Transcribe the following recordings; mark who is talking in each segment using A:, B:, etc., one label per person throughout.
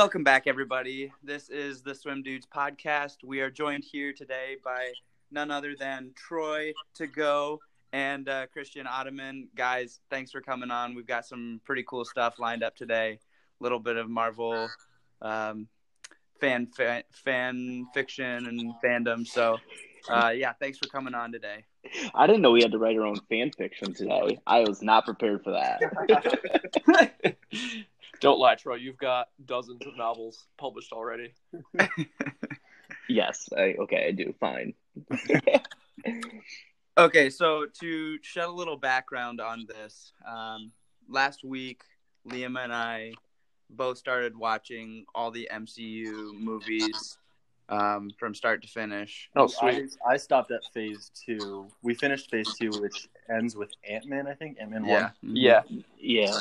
A: Welcome back, everybody. This is the Swim Dudes podcast. We are joined here today by none other than Troy to go and uh, Christian Ottoman. Guys, thanks for coming on. We've got some pretty cool stuff lined up today. A little bit of Marvel um, fan, fan fan fiction and fandom. So, uh, yeah, thanks for coming on today.
B: I didn't know we had to write our own fan fiction today. I was not prepared for that.
C: Don't lie, Troy. You've got dozens of novels published already.
B: yes, I, okay, I do. Fine.
A: okay, so to shed a little background on this, um, last week Liam and I both started watching all the MCU movies um, from start to finish.
C: Oh, sweet.
D: I, I stopped at phase two. We finished phase two, which ends with Ant Man, I think. Ant Man
A: Yeah,
D: one.
C: Yeah.
B: Yeah.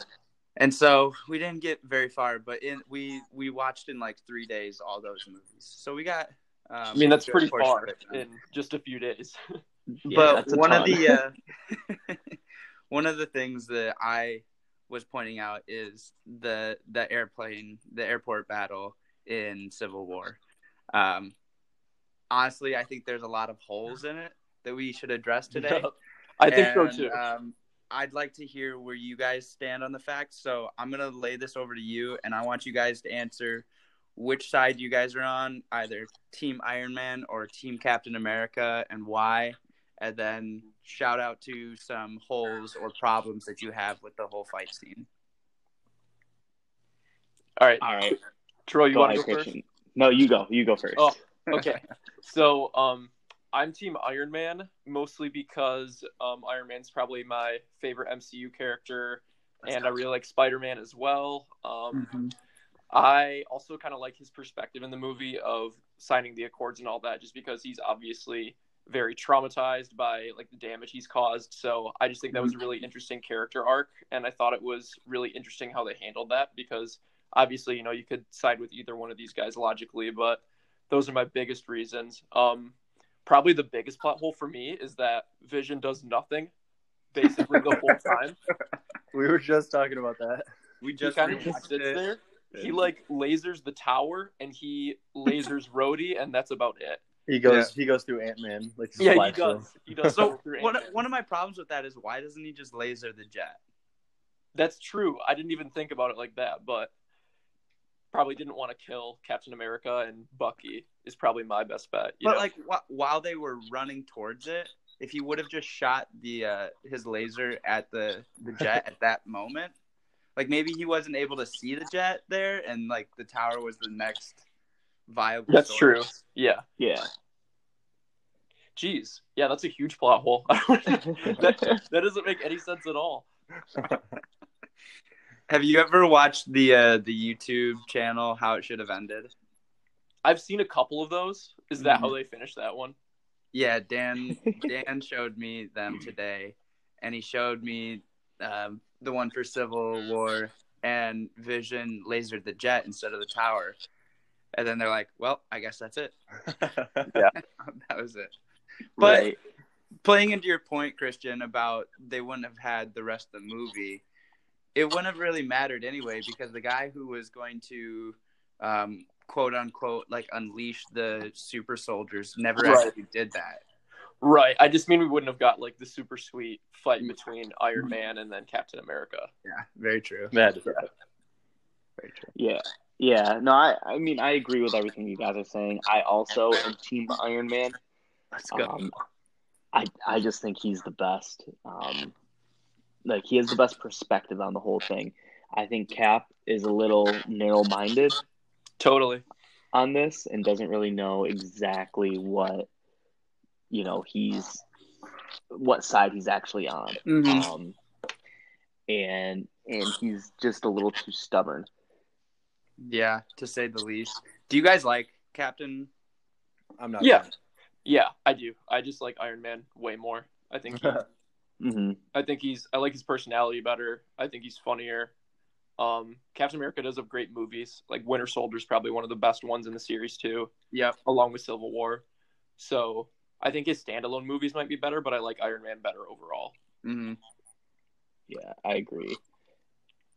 A: And so we didn't get very far, but in we we watched in like three days all those movies. So we got. Um,
C: I mean, that's pretty far
A: it
C: in just a few days.
B: Yeah,
A: but
B: that's a
A: one of the uh, one of the things that I was pointing out is the the airplane the airport battle in Civil War. Um, honestly, I think there's a lot of holes in it that we should address today.
C: I think so too.
A: Um, I'd like to hear where you guys stand on the facts. So I'm gonna lay this over to you, and I want you guys to answer which side you guys are on, either Team Iron Man or Team Captain America, and why. And then shout out to some holes or problems that you have with the whole fight scene.
C: All right,
B: All right.
C: Troy, you
B: Go
C: want to
B: ahead,
C: go first?
B: No, you go. You go first.
C: Oh. Okay. so, um, I'm Team Iron Man mostly because um, Iron Man's probably my favorite MCU character, and I really like Spider Man as well. Um, I also kind of like his perspective in the movie of signing the accords and all that, just because he's obviously very traumatized by like the damage he's caused. So I just think that was a really interesting character arc, and I thought it was really interesting how they handled that because obviously you know you could side with either one of these guys logically, but those are my biggest reasons. Um, probably the biggest plot hole for me is that Vision does nothing basically the whole time.
D: We were just talking about that.
A: We
C: He
A: just
C: kind of just sits
A: it.
C: there. He like lasers the tower and he lasers Rhodey, and that's about it.
D: He goes. He goes through Ant Man. Like
C: Yeah, he
D: splash zone.
C: does. He does.
A: So one one of my problems with that is why doesn't he just laser the jet?
C: That's true. I didn't even think about it like that, but probably didn't want to kill Captain America and Bucky is probably my best bet. you
A: But
C: know?
A: like wh- while they were running towards it, if he would have just shot the uh, his laser at the the jet at that moment, like maybe he wasn't able to see the jet there, and like the tower was the next viable.
C: that's
A: source.
C: true. Yeah.
B: Yeah.
C: Jeez. Yeah, that's a huge plot hole. that, that doesn't make any sense at all.
A: Have you ever watched the uh, the YouTube channel How It Should Have Ended?
C: I've seen a couple of those. Is that how they finished that one?
A: Yeah, Dan Dan showed me them today, and he showed me um, the one for Civil War, and Vision lasered the jet instead of the tower, and then they're like, "Well, I guess that's it." yeah, that was it. But
B: right.
A: playing into your point, Christian, about they wouldn't have had the rest of the movie, it wouldn't have really mattered anyway because the guy who was going to um, quote unquote like unleash the super soldiers never
C: Right.
A: actually did that.
C: Right. I just mean we wouldn't have got like the super sweet fight between Iron Man and then Captain America.
A: Yeah, very true.
D: That-
A: Very true.
B: Yeah. Yeah. No, I. I mean, I agree with everything you guys are saying. I also am Team Iron Man.
A: Let's go.
B: Um, I I just think he's the best. Um, like he has the best perspective on the whole thing. I think Cap is a little narrow-minded
C: Totally.
B: on this and doesn't really know exactly what you know he's what side he's actually on.
A: Mhm.
B: Um, and and he's just a little too stubborn.
A: Yeah, to say the least. Do you guys like Captain?
D: I'm not.
C: Yeah. Yeah, I do. I just like Iron Man way more. I think he,
B: hmm
C: I think he's I like his personality better. I think he's funnier. Um, Captain America does have great movies. Like Winter Soldier is probably one of the best ones in the series too,
A: Yeah,
C: along with Civil War. So I think his standalone movies might be better, but I like Iron Man better overall.
A: hmm
B: Yeah, I agree.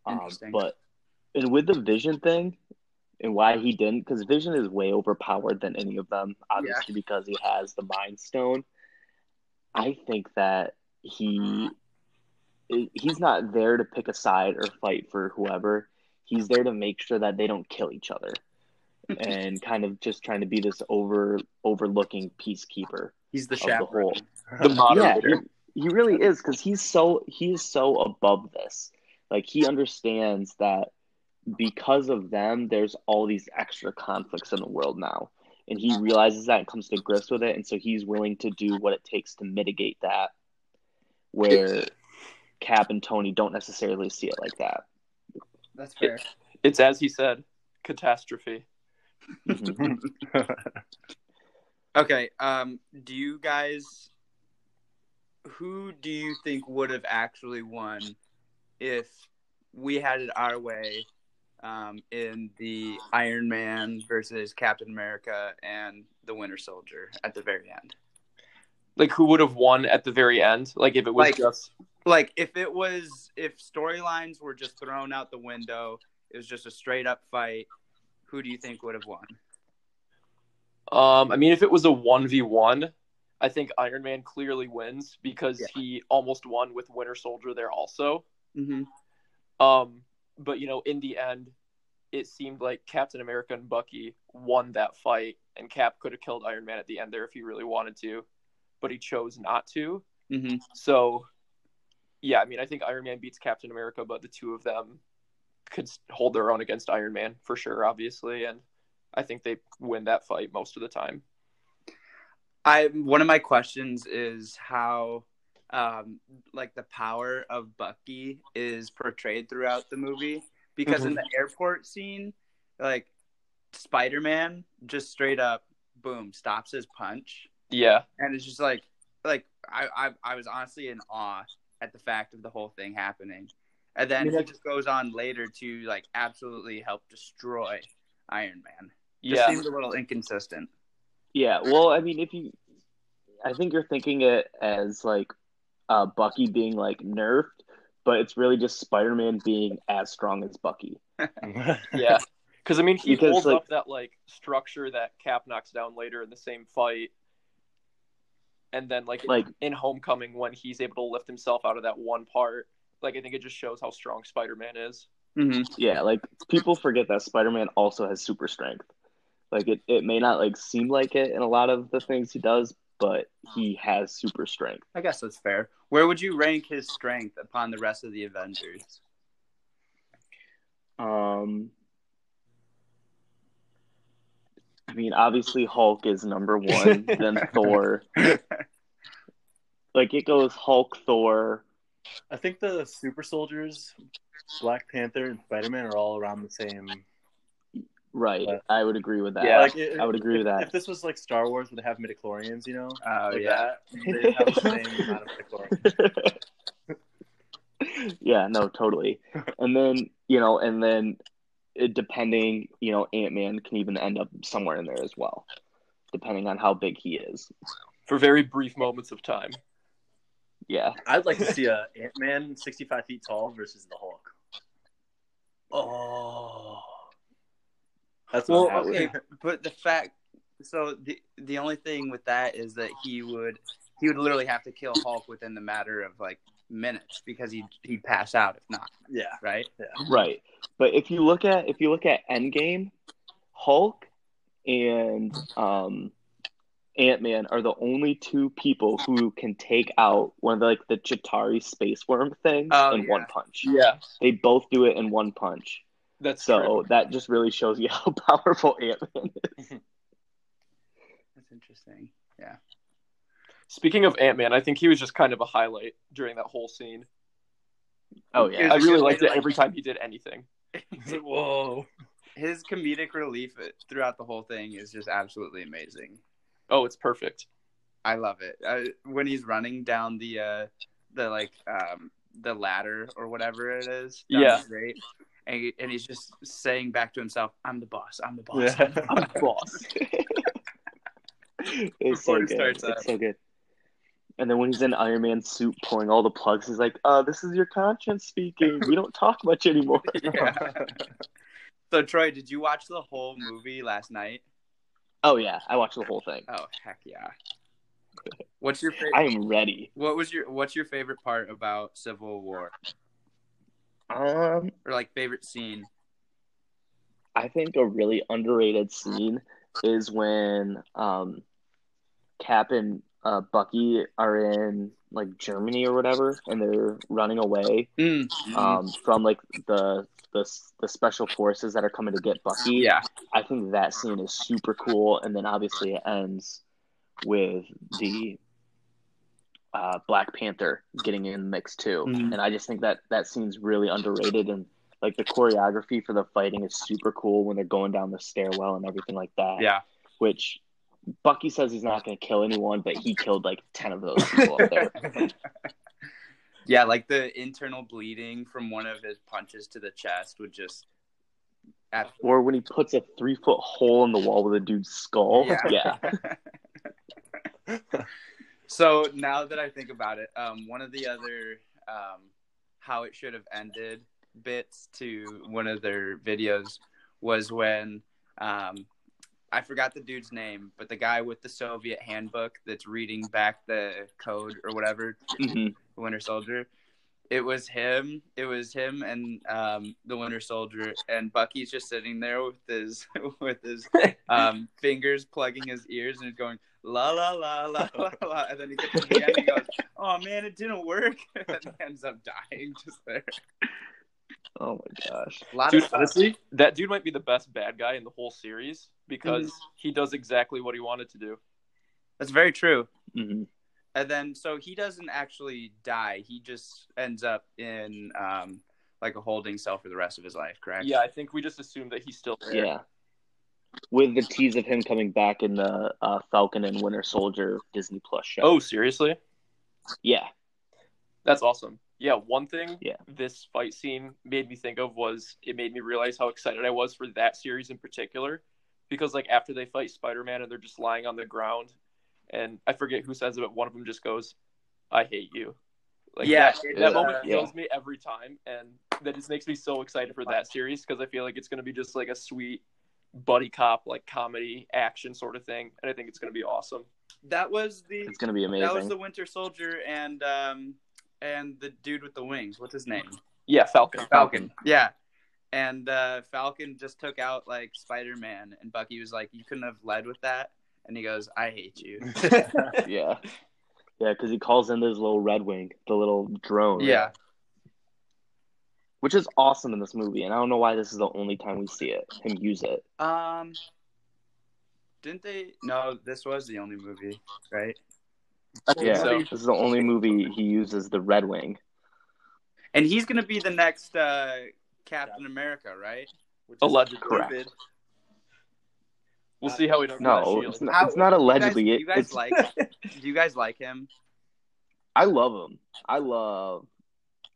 B: Um, but and with the vision thing, and why he didn't because Vision is way overpowered than any of them, obviously because he has the Mind Stone. I think that he mm-hmm. he's not there to pick a side or fight for whoever. He's there to make sure that they don't kill each other, and kind of just trying to be this over overlooking peacekeeper
A: He's the
B: the
A: chaperone.
C: The
B: Yeah,
C: moderator.
B: he, he really is because he's so he's so above this. Like he understands that because of them, there's all these extra conflicts in the world now, and he mm-hmm. realizes that and comes to grips with it, and so he's willing to do what it takes to mitigate that. Where Cap and Tony don't necessarily see it like that.
A: That's fair.
C: It's as he said, catastrophe.
B: Mhm.
A: Okay. Um, do you guys who do you think would have actually won if we had it our way um, in the Iron Man versus Captain America and the Winter Soldier at the very end?
C: Like who would have won at the very end? Like if it was
A: Like-
C: just
A: Like if it was if storylines were just thrown out the window, it was just a straight up fight. Who do you think would have won?
C: Um, I mean, if it was a one v one, I think Iron Man clearly wins because
A: Yeah.
C: he almost won with Winter Soldier there also.
A: Mm-hmm.
C: Um, but you know, in the end, it seemed like Captain America and Bucky won that fight, and Cap could have killed Iron Man at the end there if he really wanted to, but he chose not to.
A: Mm-hmm.
C: So, yeah, I mean, I think Iron Man beats Captain America, but the two of them could hold their own against Iron Man for sure, obviously, and I think they win that fight most of the time.
A: I one of my questions is how um like the power of Bucky is portrayed throughout the movie because in the airport scene like Spider-Man just straight up boom stops his punch
C: Yeah,
A: and it's just like like I I, I was honestly in awe at the fact of the whole thing happening. And then
C: Yeah.
A: he just goes on later to like absolutely help destroy Iron Man. Just
C: yeah,
A: seems a little inconsistent.
B: Yeah, well, I mean, if you, I think you're thinking it as like uh, Bucky being like nerfed, but it's really just Spider-Man being as strong as Bucky.
C: yeah. Because I mean, he
B: Because,
C: holds
B: like-
C: up that like structure that Cap knocks down later in the same fight, and then like
B: Like,
C: in Homecoming when he's able to lift himself out of that one part. Like I think it just shows how strong Spider-Man is.
A: mm-hmm.
B: yeah, like people forget that Spider-Man also has super strength. Like it, it may not like seem like it in a lot of the things he does, but he has super strength.
A: I guess that's fair. Where would you rank his strength upon the rest of the Avengers?
B: Um, I mean, obviously Hulk is number one, then Thor. Like it goes Hulk, Thor.
D: I think the super soldiers, Black Panther, and Spider Man are all around the same.
B: Right,
D: Yeah.
B: I would agree with that.
C: Yeah.
D: Like, it-
B: I would agree
D: if,
B: with that.
D: If this was like Star Wars, would they have midichlorians? You know,
A: Oh
D: like
A: yeah.
D: that, they have the same amount of midichlorians.
B: yeah, no, totally. And then you know, and then it, depending, you know, Ant Man can even end up somewhere in there as well, depending on how big he is.
C: For very brief moments of time.
B: Yeah,
D: I'd like to see a Ant Man sixty five feet tall versus the Hulk. Oh, that's
A: Well, okay, but the fact so the the only thing with that is that he would he would literally have to kill Hulk within the matter of like minutes because he he'd pass out if not,
D: Yeah,
A: right? Yeah.
B: right. But if you look at if you look at Endgame, Hulk and um, Ant Man are the only two people who can take out one of the, like the Chitauri space worm things
A: Oh,
B: in
A: yeah.
B: one punch.
C: Yeah,
B: They both do it in one punch.
C: that's
B: So
C: true.
B: that just really shows you how powerful Ant Man is.
A: That's interesting. Yeah.
C: Speaking of Ant Man, I think he was just kind of a highlight during that whole scene.
B: Oh yeah,
C: I really liked it
A: like-
C: every time he did anything.
D: Whoa.
A: His comedic relief throughout the whole thing is just absolutely amazing.
C: Oh, it's perfect.
A: I love it. Uh, when he's running down the uh the like um the ladder or whatever it is.
C: Yeah.
A: the grate, And, he, and he's just saying back to himself, "I'm the boss. I'm the boss.
D: Yeah.
A: I'm the boss."
B: it's so good.
A: starts
B: It's
A: up.
B: so good. And then when he's in Iron Man suit pulling all the plugs, he's like, "Uh, this is your conscience speaking. We don't talk much anymore."
A: yeah. So Troy, did you watch the whole movie last night?
B: Oh yeah, I watched the whole thing.
A: Oh heck yeah! What's your favorite?
B: I am ready.
A: What was your What's your favorite part about Civil War,
B: Um,
A: or like favorite scene?
B: I think a really underrated scene is when um, Cap and uh, Bucky are in like Germany or whatever, and they're running away
A: Mm.
B: um, from like the the the special forces that are coming to get Bucky.
A: yeah,
B: I think that scene is super cool, and then obviously it ends with the uh, Black Panther getting in the mix too,
A: Mhm.
B: and I just think that that scene's really underrated, and like the choreography for the fighting is super cool when they're going down the stairwell and everything like that.
A: yeah.
B: Which Bucky says he's not going to kill anyone, but he killed like ten of those people up there.
A: Yeah, like the internal bleeding from one of his punches to the chest would just. Absolutely.
B: Or when he puts a three foot hole in the wall with a dude's skull. Yeah.
A: so now that I think about it, um, one of the other um, how it should have ended bits to one of their videos was when um, I forgot the dude's name, but the guy with the Soviet handbook that's reading back the code or whatever,
B: Mhm.
A: Winter Soldier. It was him. It was him and um, the Winter Soldier, and Bucky's just sitting there with his with his um, fingers plugging his ears and he's going la la la la la la, and then he gets to the end and he goes, "Oh man, it didn't work," and then he ends up dying just there.
B: Oh my gosh.
A: A lot
C: Dude,
A: of
C: honestly, that dude might be the best bad guy in the whole series because
A: Mm-hmm.
C: he does exactly what he wanted to do.
A: That's very true.
B: hmm
A: And then so he doesn't actually die. He just ends up in um, like a holding cell for the rest of his life. Correct?
C: Yeah, I think we just assumed that he's still there.
B: Yeah. With the tease of him coming back in the uh, Falcon and Winter Soldier Disney Plus show.
C: Oh, seriously?
B: yeah.
C: That's awesome. Yeah, one thing
B: Yeah.
C: this fight scene made me think of was it made me realize how excited I was for that series in particular. Because like after they fight Spider Man and they're just lying on the ground and I forget who says it, but one of them just goes, I hate you. Like
A: Yeah,
C: that, that
A: uh,
C: moment
B: yeah.
C: kills me every time and that just makes me so excited for that series because I feel like it's gonna be just like a sweet buddy cop like comedy action sort of thing. And I think it's gonna be awesome.
A: That was the
B: It's going to be amazing.
A: that was the Winter Soldier and um, and the dude with the wings. What's his name?
C: Yeah, Falcon.
A: Falcon. Yeah. And uh, Falcon just took out like Spider Man, and Bucky was like, "You couldn't have led with that." And he goes, "I hate you."
B: yeah. Yeah, because he calls in this little Red Wing, the little drone.
A: yeah.
B: Which is awesome in this movie, and I don't know why this is the only time we see it, him use it.
A: Um. Didn't they? No, this was the only movie, right?
B: Yeah,
C: so.
B: this is the only movie he uses the Red Wing.
A: And he's gonna be the next uh, Captain America, right?
D: Which is
C: Allegedly.
B: Correct.
D: stupid.
C: We'll see how he does. with
B: No, it's not,
A: How-
B: it's not
A: You
B: allegedly.
A: guys,
B: It-
A: you guys
B: it's,
A: like? Do you guys like him?
B: I love him. I love,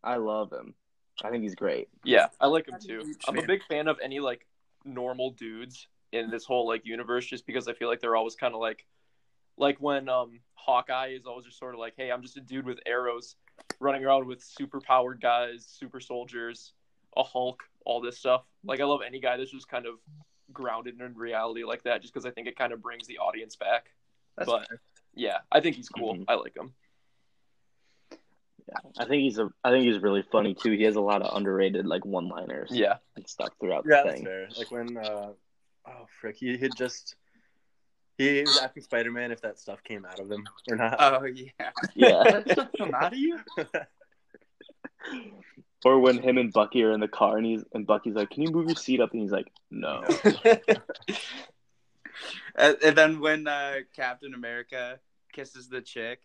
B: I love him. I think he's great.
C: Yeah, I like him too. I'm a big fan of any like normal dudes in this whole like universe, just because I feel like they're always kind of like, like when um Hawkeye is always just sort of like, hey, I'm just a dude with arrows, running around with super powered guys, super soldiers, a Hulk, all this stuff. Like I love any guy that's just kind of grounded in reality like that, just because I think it kind of brings the audience back.
A: That's
C: But yeah, I think he's cool.
B: Mhm.
C: I like him.
B: Yeah, I think he's a. I think he's really funny too. He has a lot of underrated like one-liners
C: Yeah,
B: and stuff throughout
D: Yeah,
B: the
D: that's
B: thing.
D: fair. Like when, uh, oh frick, he had just he was asking Spider Man if that stuff came out of him or not.
A: Oh yeah.
B: Yeah.
A: That stuff come out of you?
B: or when him and Bucky are in the car and he's and Bucky's like, "Can you move your seat up?" and he's like, "No."
A: and, and then when uh, Captain America kisses the chick,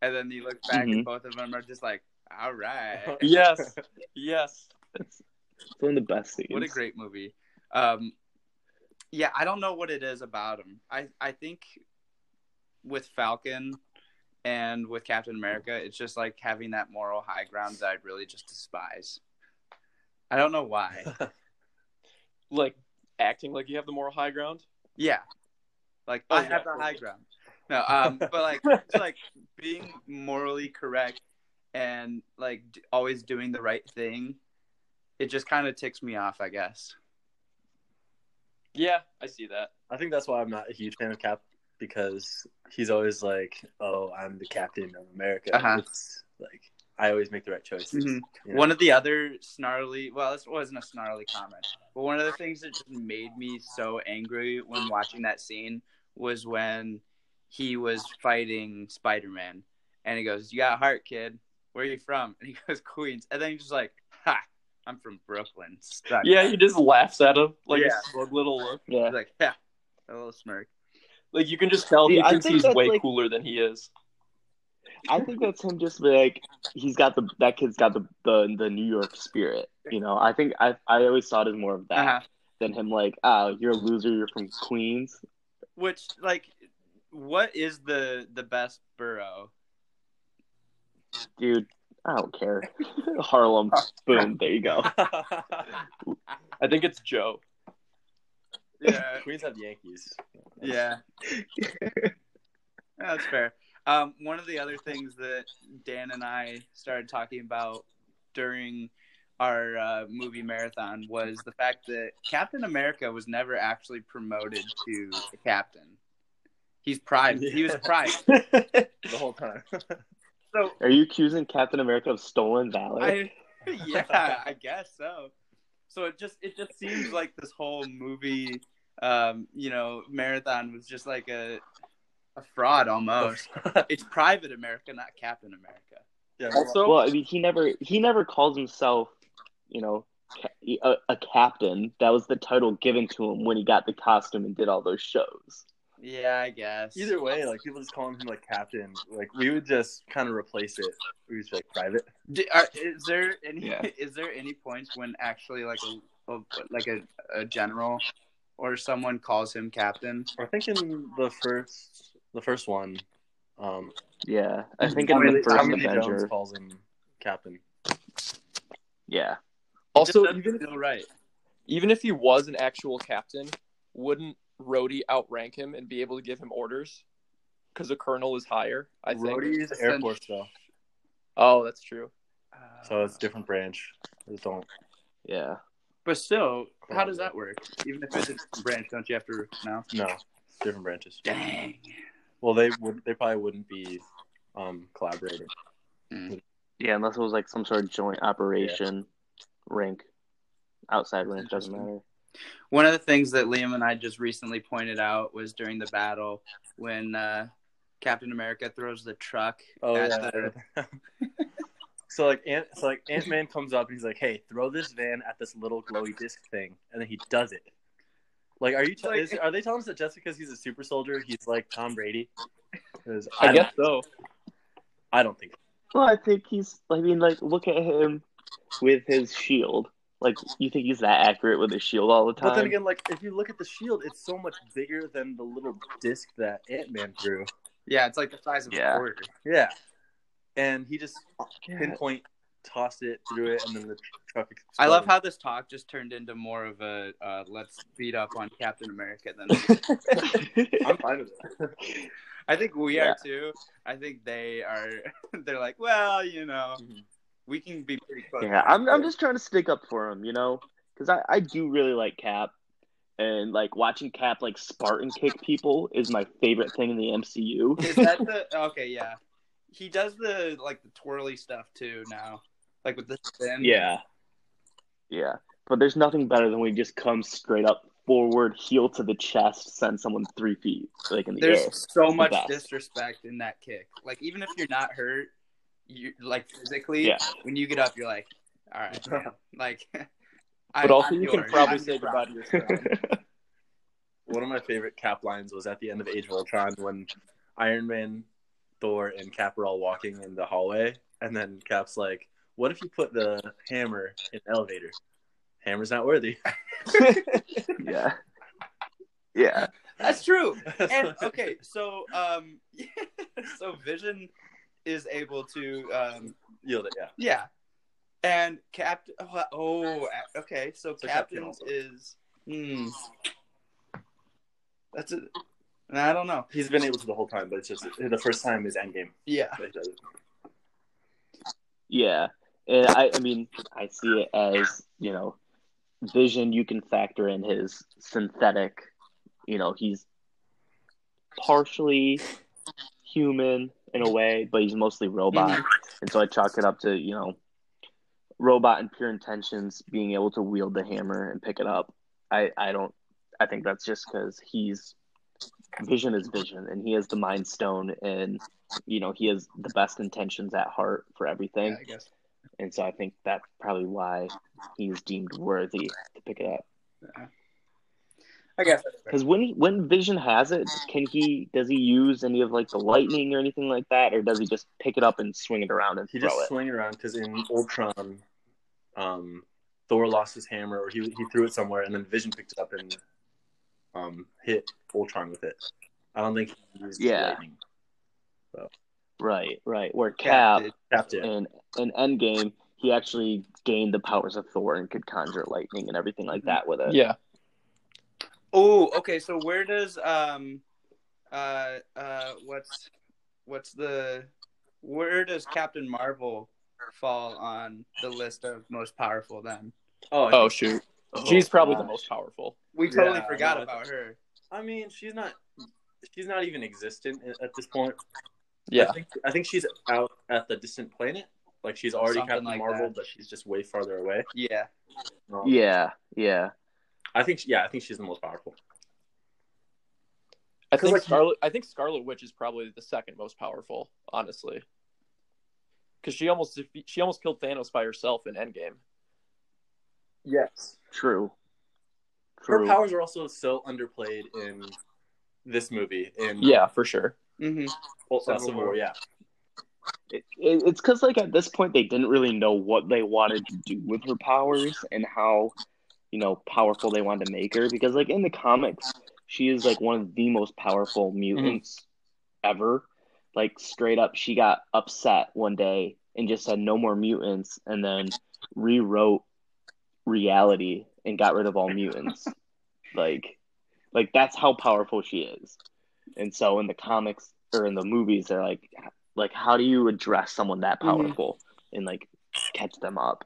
A: and then you look back and
B: Mhm.
A: both of them are just like, "All right."
C: yes, yes.
B: It's, it's one of the best scenes.
A: What a great movie. Um, yeah, I don't know what it is about him. I I think with Falcon and with Captain America, it's just like having that moral high ground that I really just despise. I don't know why.
C: Like acting like you have the moral high ground.
A: Yeah, like
C: Oh,
A: I
C: yeah,
A: have the high ground. No, um, but like like being morally correct and like d- always doing the right thing. It just kind of ticks me off, I guess.
C: Yeah, I see that.
D: I think that's why I'm not a huge fan of Cap because he's always like, "Oh, I'm the captain of America."
A: Uh-huh.
D: It's like I always make the right choices.
A: Mhm.
D: you know?
A: One of the other snarly, well, this wasn't a snarly comment, but one of the things that just made me so angry when watching that scene was when he was fighting Spider Man. And he goes, You got a heart, kid. Where are you from? And he goes, Queens. And then he's just like, Ha, I'm from Brooklyn. Suck.
C: Yeah, he just laughs at him like
A: Yeah.
C: a smug little look.
B: Yeah.
A: He's like, Yeah, a little smirk.
C: Like you can just tell
B: See,
C: he thinks
B: think
C: he's way
B: like-
C: cooler than he is.
B: I think that's him just like he's got the that kid's got the the, the New York spirit. You know, I think I I always thought it as more of that
A: Uh-huh.
B: than him like, oh, you're a loser, you're from Queens.
A: Which, like, what is the the best borough?
B: Dude, I don't care. Harlem. Boom, there you go.
C: I think it's Joe.
A: Yeah,
D: Queens have Yankees.
A: yeah. Yeah, That's fair. Um, one of the other things that Dan and I started talking about during our uh, movie marathon was the fact that Captain America was never actually promoted to a captain. He's private. He was private.
D: the whole time.
A: So
B: Are you accusing Captain America of stolen valor?
A: I, yeah, I guess so. So it just it just seems like this whole movie, um, you know, marathon was just like a a fraud almost. It's Private America, not Captain America.
D: yeah,
C: Also,
B: Well, I mean, he never he never calls himself, you know, a, a captain. That was the title given to him when he got the costume and did all those shows.
A: Yeah, I guess.
D: Either way, like people just calling him like captain. Like we would just kind of replace it. We would just like private.
A: Do, are, is there any
B: Yeah.
A: is there any points when actually like a, a like a, a general or someone calls him captain?
D: I think in the first, the first one, um,
B: Yeah, I think in
D: Tommy,
B: the first
D: Tommy Lee Jones calls him captain.
B: Yeah,
C: also even
A: doesn't feel right.
C: even if he was an actual captain, wouldn't Rhodey outrank him and be able to give him orders? Because a colonel is higher, I think.
D: Rhodey's Air Force though,
C: Oh, that's true.
D: so it's different branch. Just don't.
B: yeah.
A: But still, how does that work? Even if it's a branch, don't you have to know?
D: No, different branches.
A: Dang.
D: Well, they would. They probably wouldn't be um, collaborating.
B: Yeah, unless it was like some sort of joint operation rank, outside rank doesn't matter.
A: One of the things that Liam and I just recently pointed out was during the battle when uh, Captain America throws the truck
D: Oh
A: at
D: yeah.
A: the
D: so like Ant, so like Ant Man comes up and he's like, "Hey, throw this van at this little glowy disc thing," and then he does it. Like, are you? T-
A: Like-
D: is, are they telling us that just because he's a super soldier, he's like Tom Brady? 'Cause
C: I,
D: I,
C: guess so.
D: I don't think.
B: Well, I think he's. I mean, like, look at him with his shield. Like, you think he's that accurate with his shield all the time?
D: But then again, like if you look at the shield, it's so much bigger than the little disc that Ant Man threw.
A: yeah, it's like the size of
B: Yeah.
A: a quarter.
D: Yeah, and he just
B: Yeah.
D: pinpoint tossed it, threw it, and then the truck. Exploded.
A: I love how this talk just turned into more of a uh, let's beat up on Captain America than
D: I'm fine with it.
A: I think we
B: Yeah.
A: are too. I think they are. They're like, well, you know,
D: Mhm.
A: we can be pretty close.
B: yeah, I'm. I'm just trying to stick up for him, you know, because I, I do really like Cap, and like watching Cap like Spartan kick people is my favorite thing in the MCU.
A: Is that the okay? Yeah, he does the like the twirly stuff too now, like with the spin.
B: Yeah. Yeah. But there's nothing better than when he just comes straight up forward, heel to the chest, send someone three feet, like in the
A: There's
B: air.
A: so
B: the
A: much
B: best.
A: disrespect in that kick. Like even if you're not hurt, you like physically.
B: Yeah.
A: When you get up, you're like, all right, man. like.
C: But also,
A: I'm
C: you can probably
A: I'm
C: say
A: your
C: goodbye to your.
D: One of my favorite Cap lines was at the end of Age of Ultron when Iron Man, Thor, and Cap are all walking in the hallway, and then Cap's like, "What if you put the hammer in the elevator? Hammer's not worthy."
B: yeah. Yeah.
A: That's true. And okay, so um, so Vision is able to um,
D: Yield it, yeah.
A: yeah, and Captain. Oh, oh, okay. So,
D: So Captain
A: Captain is. Hmm. That's it. I don't know.
D: He's been able to the whole time, but it's just the first time is Endgame.
A: Yeah.
D: that he does it.
B: Yeah. And I, I mean, I see it as, you know, Vision, you can factor in his synthetic. You know, he's partially human in a way, but he's mostly robot.
A: Mhm.
B: And so I chalk it up to you know, robot and pure intentions being able to wield the hammer and pick it up. I I don't. I think that's just because he's Vision is Vision, and he has the Mind Stone, and you know he has the best intentions at heart for everything.
A: Yeah, I guess.
B: And so I think that's probably why he's deemed worthy to pick it up.
A: I guess.
B: Because when he, when Vision has it, can he does he use any of like the lightning or anything like that, or does he just pick it up and swing it around and
D: He
B: throw
D: just
B: it?
D: swing it around because in Ultron, um, Thor lost his hammer, or he he threw it somewhere, and then Vision picked it up and um, hit Ultron with it. I don't think he used
B: Yeah.
D: lightning.
B: Right, right. Where Cap
A: did.
D: Capped it.
B: in in Endgame, he actually gained the powers of Thor and could conjure lightning and everything like that with it.
C: Yeah.
A: Oh, okay. So where does um, uh, uh, what's what's the where does Captain Marvel fall on the list of most powerful? Then
D: Oh,
C: Oh shoot.
B: Oh,
C: She's probably the most powerful.
A: We totally
D: Yeah,
A: forgot
D: no,
A: about her.
D: I mean, she's not. She's not even existent at- at this point.
C: Yeah.
D: I think, I think she's out at the distant planet. Like she's already
A: Something
D: Captain
A: like
D: Marvel,
A: that.
D: but she's just way farther away.
A: Yeah.
D: Um,
B: Yeah, yeah.
D: I think. Yeah, I think she's the most powerful.
C: I think
D: like,
C: Scarlet. I think Scarlet Witch is probably the second most powerful, honestly. Because she almost she almost killed Thanos by herself in Endgame.
D: Yes.
B: True.
D: Her powers are also so underplayed in this movie. In
C: Yeah, for sure.
A: Mm-hmm. Civil
D: Civil
A: War.
D: War. Yeah.
B: It, it, it's because like at this point they didn't really know what they wanted to do with her powers and how you know powerful they wanted to make her because like in the comics she is like one of the most powerful mutants ever like straight up she got upset one day and just said no more mutants and then rewrote reality and got rid of all mutants like like that's how powerful she is and so in the comics or in the movies they're like like how do you address someone that
A: Mhm.
B: powerful and like catch them up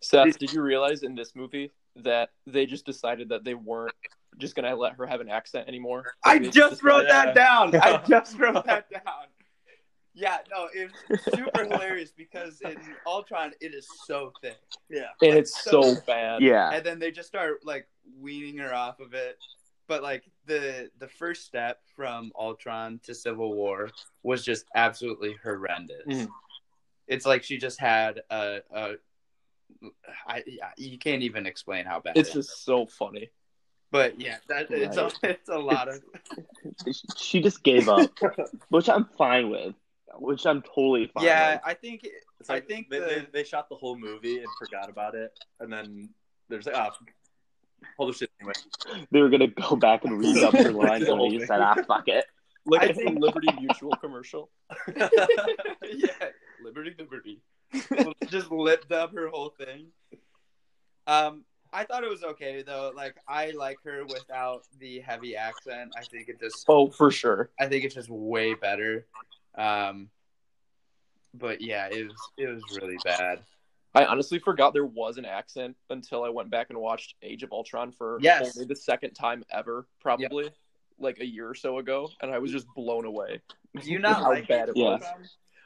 C: Seth, did you realize in this movie that they just decided that they weren't just gonna let her have an accent anymore?
A: I
C: They
A: just wrote
C: decided-
A: that down. I just wrote that down. Yeah, no, it's super hilarious because in Ultron it is so thick.
D: Yeah.
C: and it's
A: So-
C: so bad.
B: yeah
A: and then they just start like weaning her off of it. But like the the first step from Ultron to Civil War was just absolutely horrendous.
C: Mhm.
A: It's like she just had a, a I, yeah, you can't even explain how bad.
C: It's
A: it is.
C: just so funny.
A: But yeah, that it's a, it's a lot of
B: she just gave up which i'm fine with which i'm totally fine
A: yeah.
B: with.
A: I think
D: It's
A: I
D: like
A: think
D: they,
A: the-
D: they, they shot the whole movie and forgot about it, and then there's like, ah, hold the shit anyway.
B: they were gonna go back and read up her lines and they said ah fuck it
C: Like
A: I think-
C: Liberty Mutual commercial.
A: yeah, Liberty, Liberty. just lipped up her whole thing. Um, I thought it was okay though. Like I like her without the heavy accent. I think it just,
C: Oh, for sure.
A: I think it's just way better. Um, but yeah, it was it was really bad.
C: I honestly forgot there was an accent until I went back and watched Age of Ultron for
A: Yes.
C: only the second time ever, probably like a year or so ago, and I was just blown away.
A: Do you not
C: How
A: like
C: bad it
B: was.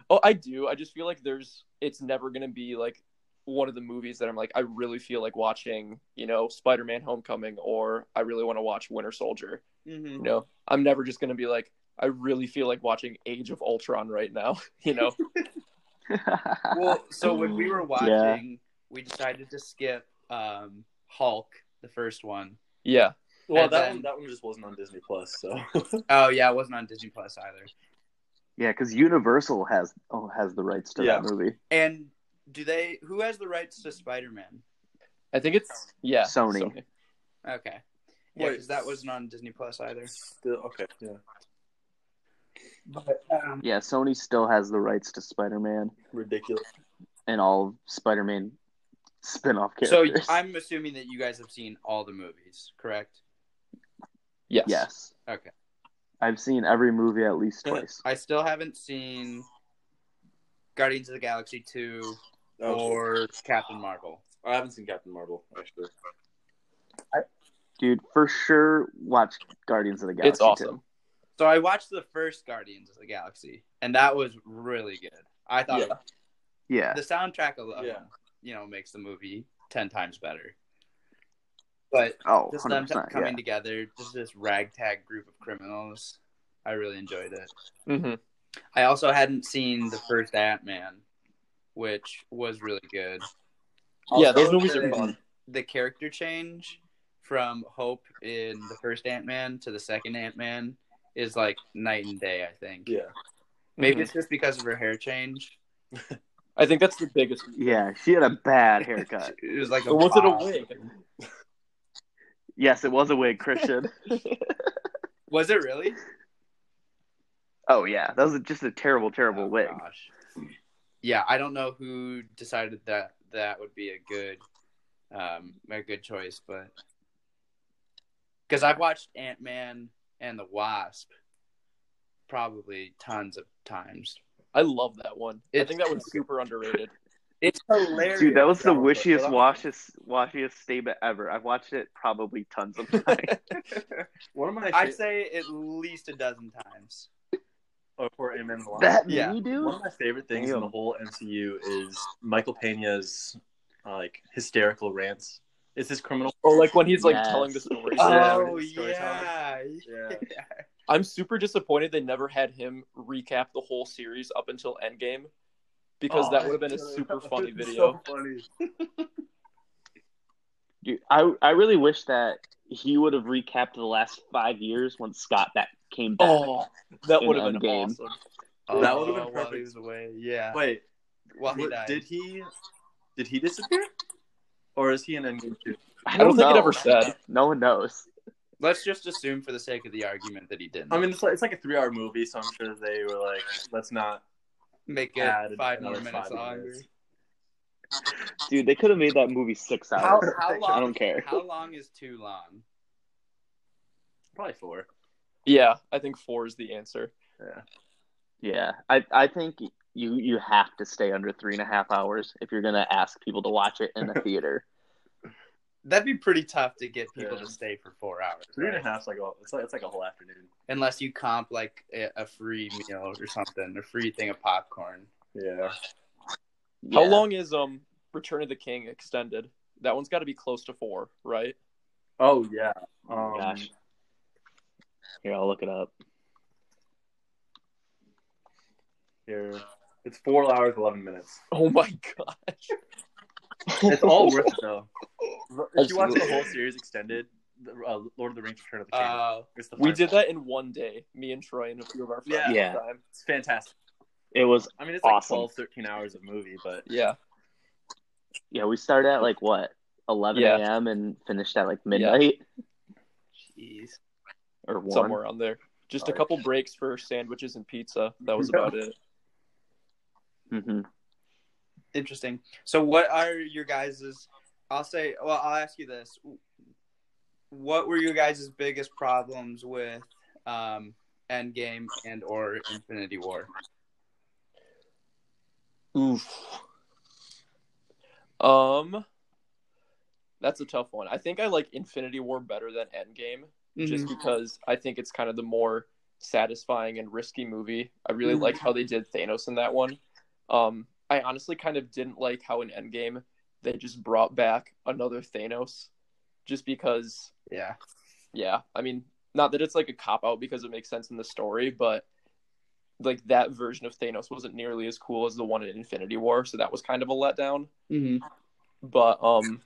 C: Oh, I do. I just feel like there's it's never gonna be like one of the movies that I'm like I really feel like watching, you know, Spider-Man: Homecoming, or I really want to watch Winter Soldier.
A: Mhm.
C: You know, I'm never just gonna be like I really feel like watching Age of Ultron right now. You know,
A: Well, so when we were watching,
B: Yeah.
A: we decided to skip um, Hulk, the first one.
C: yeah.
D: Well,
A: And
D: that
A: then-
D: one that one just wasn't on Disney Plus, so
A: Oh yeah, it wasn't on Disney Plus either.
B: yeah because universal has oh has the rights to
D: Yeah.
B: that movie
A: And do they? Who has the rights to Spider Man?
C: I think it's yeah
B: Sony.
A: Okay, yeah,
D: Wait.
A: because that wasn't on Disney Plus either.
D: still okay. Yeah,
A: But um,
B: yeah sony still has the rights to spider-man
D: ridiculous.
B: and all Spider-Man spin-off characters. so.
A: I'm assuming that you guys have seen all the movies, correct?
C: Yes.
B: yes,
A: Okay.
B: I've seen every movie at least twice.
A: I still haven't seen Guardians of the Galaxy two
D: Oh,
A: or Captain Marvel.
D: I haven't seen Captain Marvel actually.
B: Dude, for sure, watch Guardians of the Galaxy.
C: It's awesome.
B: too.
A: So I watched the first Guardians of the Galaxy, and that was really good. I thought
C: Yeah.
B: Yeah.
A: the soundtrack alone,
D: Yeah.
A: you know, makes the movie ten times better. But
B: Oh,
A: just them coming
B: yeah.
A: together, just this ragtag group of criminals, I really enjoyed it.
C: hmm
A: I also hadn't seen the first Ant Man, which was really good.
C: Yeah, those
A: Also,
C: movies are fun.
A: The character change from Hope in the first Ant Man to the second Ant Man is like night and day. I think.
D: Yeah.
A: Maybe
C: Mhm.
A: it's just because of her hair change.
C: I think that's the biggest.
B: Yeah, she had a bad haircut.
A: It was like a
C: was it a wig?
B: yes, it was a wig, Christian.
A: Was it really?
B: oh yeah, that was just a terrible, terrible
A: Oh,
B: wig.
A: gosh. Yeah, I don't know who decided that that would be a good, um, a good choice, but because I've watched Ant Man and the Wasp probably tons of times.
C: I love that one. I think that one's super underrated.
A: It's hilarious.
B: Dude, that was the wishiest, washiest, washiest statement ever. I've watched it probably tons of times.
D: One of my
A: I'd say at least a dozen times.
D: oh, for Ant-Man and the Wasp.
B: that
A: Yeah.
B: me, dude.
D: One of my favorite things in the whole MCU is Michael Pena's uh, like hysterical rants. It's his criminal.
C: Or like when he's like
B: Yes.
C: telling the stories.
A: Oh
D: when it's story
A: yeah,
D: Yeah.
C: I'm super disappointed they never had him recap the whole series up until Endgame, because
D: Oh,
C: that would have been a super
D: so
C: funny video.
D: So funny.
B: Dude, I I really wish that he would have recapped the last five years when Scott back came back.
C: Oh, that would have been
B: Endgame.
C: awesome.
A: Oh,
D: That would've oh, been
A: while
D: perfect.
A: he was away. Yeah.
D: Wait,
A: while he
D: what-
A: died.
D: did he? Did he disappear? Or is he in Endgame too?
C: I don't think it ever said.
B: No one knows.
A: Let's just assume, for the sake of the argument, that he didn't.
D: I mean, it's like, it's like a three-hour movie, so I'm sure they were like, let's not
A: make it
D: add
A: five more minutes
D: five
A: longer.
B: Dude, they could have made that movie six
A: How,
B: hours.
A: how long?
B: I don't care.
A: How long is too long?
D: Probably four.
C: Yeah, I think four is the answer.
D: Yeah.
B: Yeah, I I think you you have to stay under three and a half hours if you're gonna ask people to watch it in a theater.
A: That'd be pretty tough to get people
D: Yeah.
A: to stay for four hours.
D: Three and a
A: right?
D: like a, it's like it's like a whole afternoon.
A: Unless you comp like a, a free meal or something, a free thing of popcorn.
D: Yeah.
C: How long is um Return of the King extended? That one's got to be close to four, right?
D: Oh yeah. Um,
B: Gosh. Here, I'll look it up.
D: Here, it's four hours eleven minutes.
C: Oh my gosh.
D: It's all worth it though. If you watch the whole series extended, uh, Lord of the Rings: Return of the King,
A: Uh,
D: it's the
C: We did that in one day, me and Troy and a few of our friends.
D: Yeah.
C: at the time.
D: It's fantastic.
B: It was
D: I mean, it's like 12, 13 hours of movie, but
C: Yeah.
B: yeah. We started at like what eleven
C: Yeah.
B: a.m. and finished at like midnight
A: jeez.
B: or one.
C: somewhere on there. Just a
D: Oh.
C: couple breaks for sandwiches and pizza. That was about it.
B: Hmm
A: Interesting. So, what are your guys's? I'll say. Well, I'll ask you this: What were your guys's biggest problems with um, Endgame and or Infinity War?
C: Oof. Um, that's a tough one. I think I like Infinity War better than Endgame, just because I think it's kind of the more satisfying and risky movie. I really
A: Mhm.
C: like how they did Thanos in that one. Um, I honestly kind of didn't like how in Endgame they just brought back another Thanos, just because
A: yeah.
C: yeah, I mean, not that it's like a cop out because it makes sense in the story, but like that version of Thanos wasn't nearly as cool as the one in Infinity War, so that was kind of a letdown.
A: Mm-hmm.
C: But um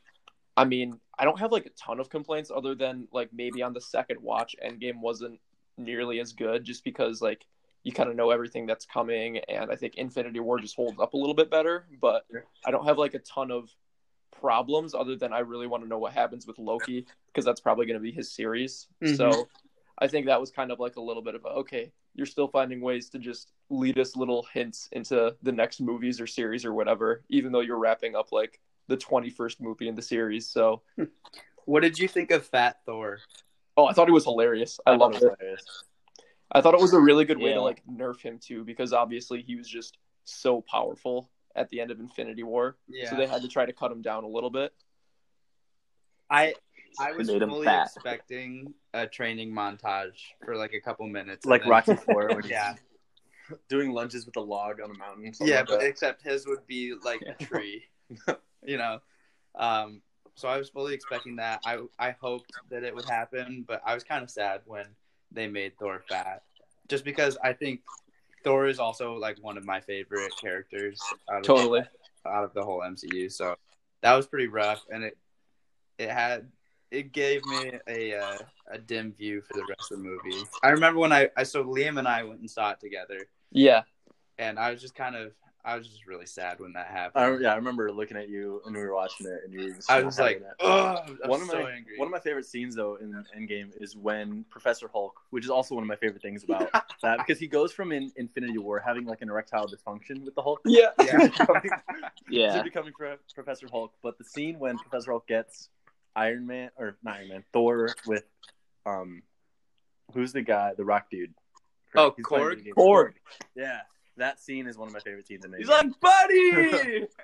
C: I mean, I don't have like a ton of complaints other than like maybe on the second watch Endgame wasn't nearly as good just because like you kind of know everything that's coming and I think Infinity War just holds up a little bit better, but I don't have like a ton of problems other than I really want to know what happens with Loki because that's probably going to be his series.
A: Mhm.
C: So I think that was kind of like a little bit of a, okay, you're still finding ways to just lead us little hints into the next movies or series or whatever, even though you're wrapping up like the 21st movie in the series. So,
A: What did you think of Fat Thor?
C: oh, I thought it was hilarious. I, loved
D: it hilarious.
C: I thought it was a really good way
B: Yeah.
C: to like nerf him too, because obviously he was just so powerful at the end of Infinity War.
A: Yeah.
C: So they had to try to cut him down a little bit.
A: I I was fully
B: fat.
A: expecting a training montage for like a couple minutes,
D: Like
A: then-
D: Rocky Four,
A: Yeah,
D: doing lunges with a log on a mountain.
A: yeah,
D: like
A: but
D: that.
A: except his would be like a tree, you know. Um, so I was fully expecting that. I I hoped that it would happen, but I was kind of sad when they made Thor fat, just because I think Thor is also like one of my favorite characters. Out of,
C: Totally.
A: out of the whole MCU. So that was pretty rough, and it it had it gave me a uh, a dim view for the rest of the movie. I remember when I I so Liam and I went and saw it together,
C: Yeah.
A: and I was just kind of I was just really sad when that
D: I,
A: happened.
D: yeah, I remember looking at you when we were watching it, and you were just
A: I was like,
D: having it.
A: oh, I'm
D: one of
A: so
D: my
A: angry.
D: one of my favorite scenes though in Endgame is when Professor Hulk, which is also one of my favorite things about that, because he goes from in Infinity War having like an erectile dysfunction with the Hulk
C: Yeah.
A: yeah.
D: becoming,
B: Yeah.
D: to becoming Pro- Professor Hulk. But the scene when Professor Hulk gets Iron Man or not Iron Man, Thor with um, who's the guy, the Rock dude?
A: Oh,
D: He's playing
A: Korg?
C: Korg.
D: Yeah, that scene is one of my favorite scenes in.
A: The
D: He's
A: like, buddy.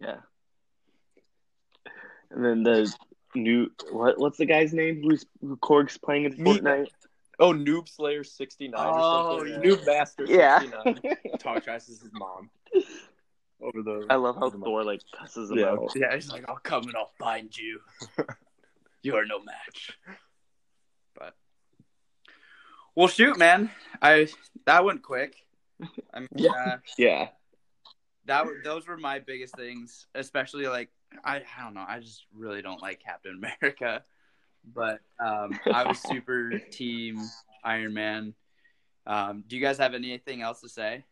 B: Yeah. And then the new what what's the guy's name who's who Korg's playing in
C: Meat
B: Fortnite?
C: Oh, Noob Slayer 69
A: Oh,
C: or something.
A: yeah.
C: Noob Master
B: Yeah.
C: 69.
D: Talk trash is his mom. Over the
B: I love how
D: the-
B: Thor like cusses him
D: Yeah.
B: out.
A: yeah, he's like, I'll come and I'll find you. you are no match. But well, shoot, man. I that went quick. I mean,
C: Yeah.
A: uh,
B: Yeah.
A: that those were my biggest things, especially like I, I don't know, I just really don't like Captain America, but um, I was super team Iron Man. Um, do you guys have anything else to say?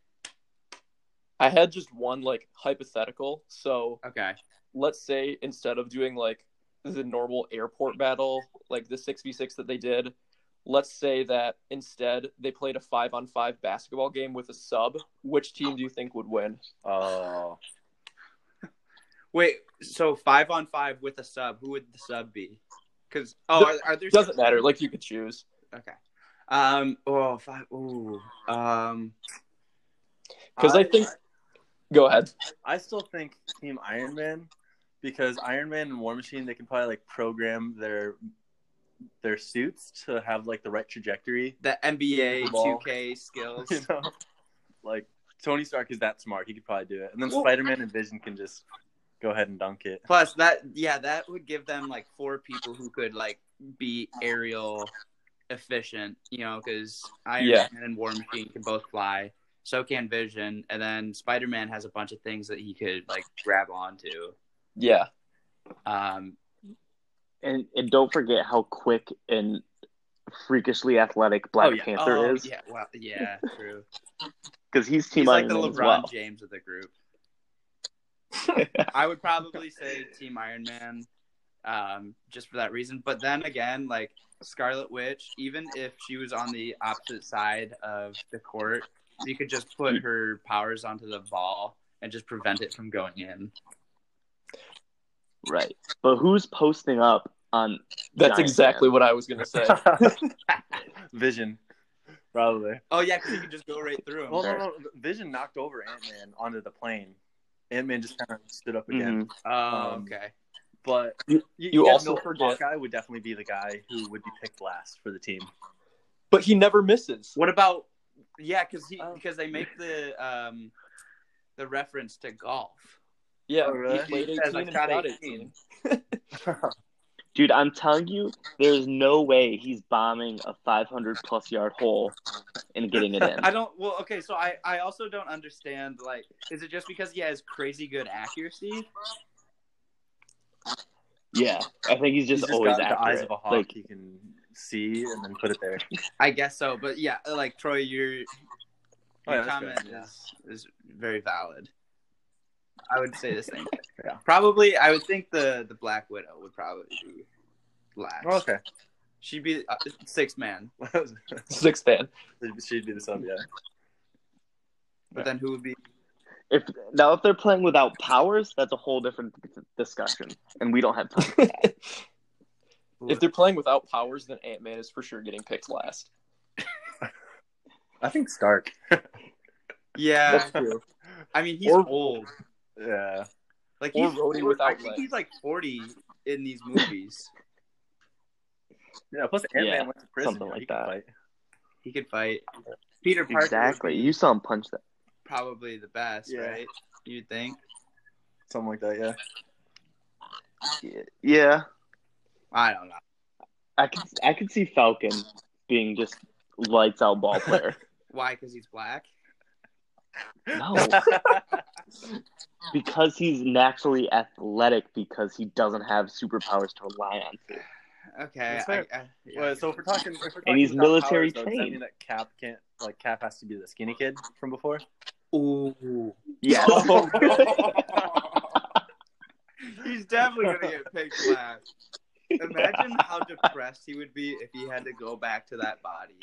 C: I had just one like hypothetical. So
A: Okay,
C: let's say instead of doing like the normal airport battle, like the 6v6 that they did, let's say that instead they played a five on five basketball game with a sub. Which team do you think would win?
D: Oh,
A: wait. So five on five with a sub. Who would the sub be? Because oh, are, are there
C: Doesn't matter. Like you could choose.
A: Okay. Um. Oh, five. Ooh. Um.
C: Because I think. Go ahead.
D: I still think Team Iron Man because Iron Man and War Machine they can probably like program their their suits to have like the right trajectory.
A: The NBA
D: Ball.
A: 2K skills.
D: You know, like Tony Stark is that smart; he could probably do it. And then Spider Man and Vision can just go ahead and dunk it.
A: Plus that yeah, that would give them like four people who could like be aerial efficient, you know, because Iron
C: Yeah.
A: Man and War Machine can both fly. So can Vision, and then Spider Man has a bunch of things that he could like grab onto.
C: Yeah.
A: Um,
B: And and don't forget how quick and freakishly athletic Black
A: oh, yeah.
B: Panther
A: oh,
B: is
A: Yeah, well, yeah, true.
B: because he's Team
A: He's like
B: Iron
A: the
B: Man
A: LeBron
B: well.
A: James of the group. I would probably say Team Iron Man, um, just for that reason. But then again, like Scarlet Witch, even if she was on the opposite side of the court, you could just put her powers onto the ball and just prevent it from going in.
B: Right. But who's posting up on
C: That's
B: Giant
C: exactly
B: Man?
C: what I was gonna say.
D: Vision, probably.
A: Oh yeah, because you could just go right through him.
D: Well, no, no. Vision knocked over Ant Man onto the plane. Ant Man just kind of stood up again.
B: Mhm.
A: Oh,
D: Um,
A: okay.
D: But
C: You-
D: you,
C: you also
D: know
C: forget-
D: Hawkeye would definitely be the guy who would be picked last for the team.
C: but he never misses.
A: What about? Yeah, because he
C: Oh.
A: because they make the um the reference to golf.
C: Yeah,
D: Oh, really?
C: he played
A: He
C: 18
A: says, "I
C: and
A: shot
C: shot
A: 18."
C: 18.
B: Dude, I'm telling you, there's no way he's bombing a 500 plus yard hole and getting it in.
A: I don't. Well, okay. So I I also don't understand. Like, is it just because he has crazy good accuracy?
B: Yeah, I think he's just,
D: He's just
B: always
D: got
B: accurate.
D: the eyes of a hawk.
B: Like,
D: he can see and then put it there.
A: I guess so. But yeah, like Troy, your your
D: Oh, yeah,
A: comment
D: good, yeah.
A: is is very valid. I would say the same.
D: Yeah.
A: Probably, I would think the the Black Widow would probably be last.
D: Oh, okay.
A: She'd be uh, six man.
C: Sixth fan.
D: She'd be the sub, yeah.
A: But then who would be?
B: if now if they're playing without powers, that's a whole different discussion, and we don't have time.
C: If they're playing without powers, then Ant Man is for sure getting picked last.
D: I think Stark.
A: Yeah,
C: That's true.
A: I mean he's
C: Or-
A: old.
D: Yeah.
A: Like
C: or
A: he's
C: Rhodey
A: I think
C: legs.
A: he's like forty in these movies.
D: Yeah, plus Ant Man
B: Yeah,
D: went to prison.
B: something like
D: he can
B: that.
D: fight.
A: He could fight. Peter Parker
B: Exactly. You saw him punch that.
A: probably the best,
D: Yeah.
A: right? You'd think.
D: Something like that, yeah.
B: Yeah, yeah.
A: I don't know.
B: I could I could see Falcon being just lights out ball player.
A: Why? Because he's black.
B: No, because he's naturally athletic because he doesn't have superpowers to rely on. To.
A: Okay.
D: That's
A: I. I, yeah,
D: Well, so if we're talking, if we're talking
B: And he's
D: about
B: military
D: powers, though, does that
B: trained.
D: mean that Cap can't like Cap has to be the skinny kid from before?
A: Ooh.
B: Yeah.
A: He's definitely gonna get picked last. Imagine how depressed he would be if he had to go back to that body.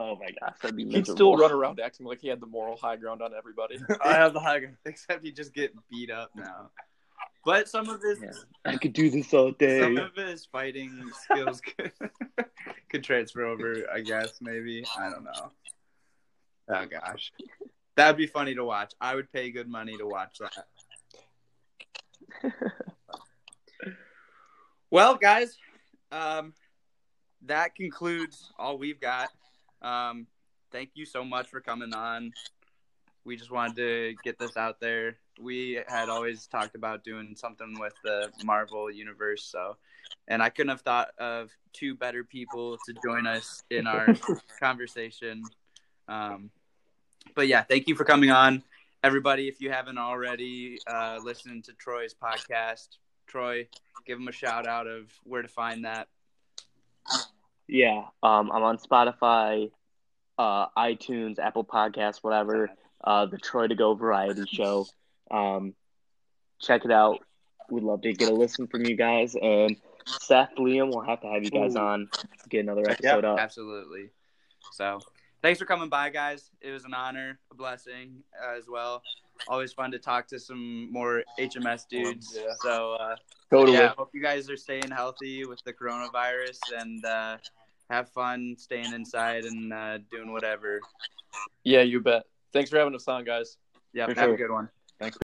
B: Oh my gosh, that'd be
C: He'd still run around acting like he had the moral high ground on everybody.
D: I have the high ground.
A: Except he just get beat up now. But some of his
B: Yeah. I could do this all day.
A: some of his fighting skills could, could transfer over, I guess, maybe. I don't know. Oh gosh. That'd be funny to watch. I would pay good money to watch that. Well, guys, um, that concludes all we've got. Um, thank you so much for coming on. We just wanted to get this out there. We had always talked about doing something with the Marvel universe, so and I couldn't have thought of two better people to join us in our conversation. Um, but yeah, thank you for coming on, everybody. If you haven't already uh, listened to Troy's podcast, Troy, give him a shout out of where to find that.
B: Yeah, um, I'm on Spotify, uh, iTunes, Apple Podcasts, whatever. Uh, the Troy2go Variety Show. Um, check it out. We'd love to get a listen from you guys. And Seth, Liam, we'll have to have you guys
A: Ooh.
B: on get another
D: Yeah,
B: episode up.
A: Absolutely. So, thanks for coming by, guys. It was an honor, a blessing uh, as well. Always fun to talk to some more HMS dudes.
D: Yeah.
A: So, uh,
C: Totally.
A: yeah, hope you guys are staying healthy with the coronavirus and uh, have fun staying inside and uh, doing whatever.
C: Yeah, you bet. Thanks for having us on, guys.
A: Yeah,
B: For
A: have
B: sure.
A: a good one.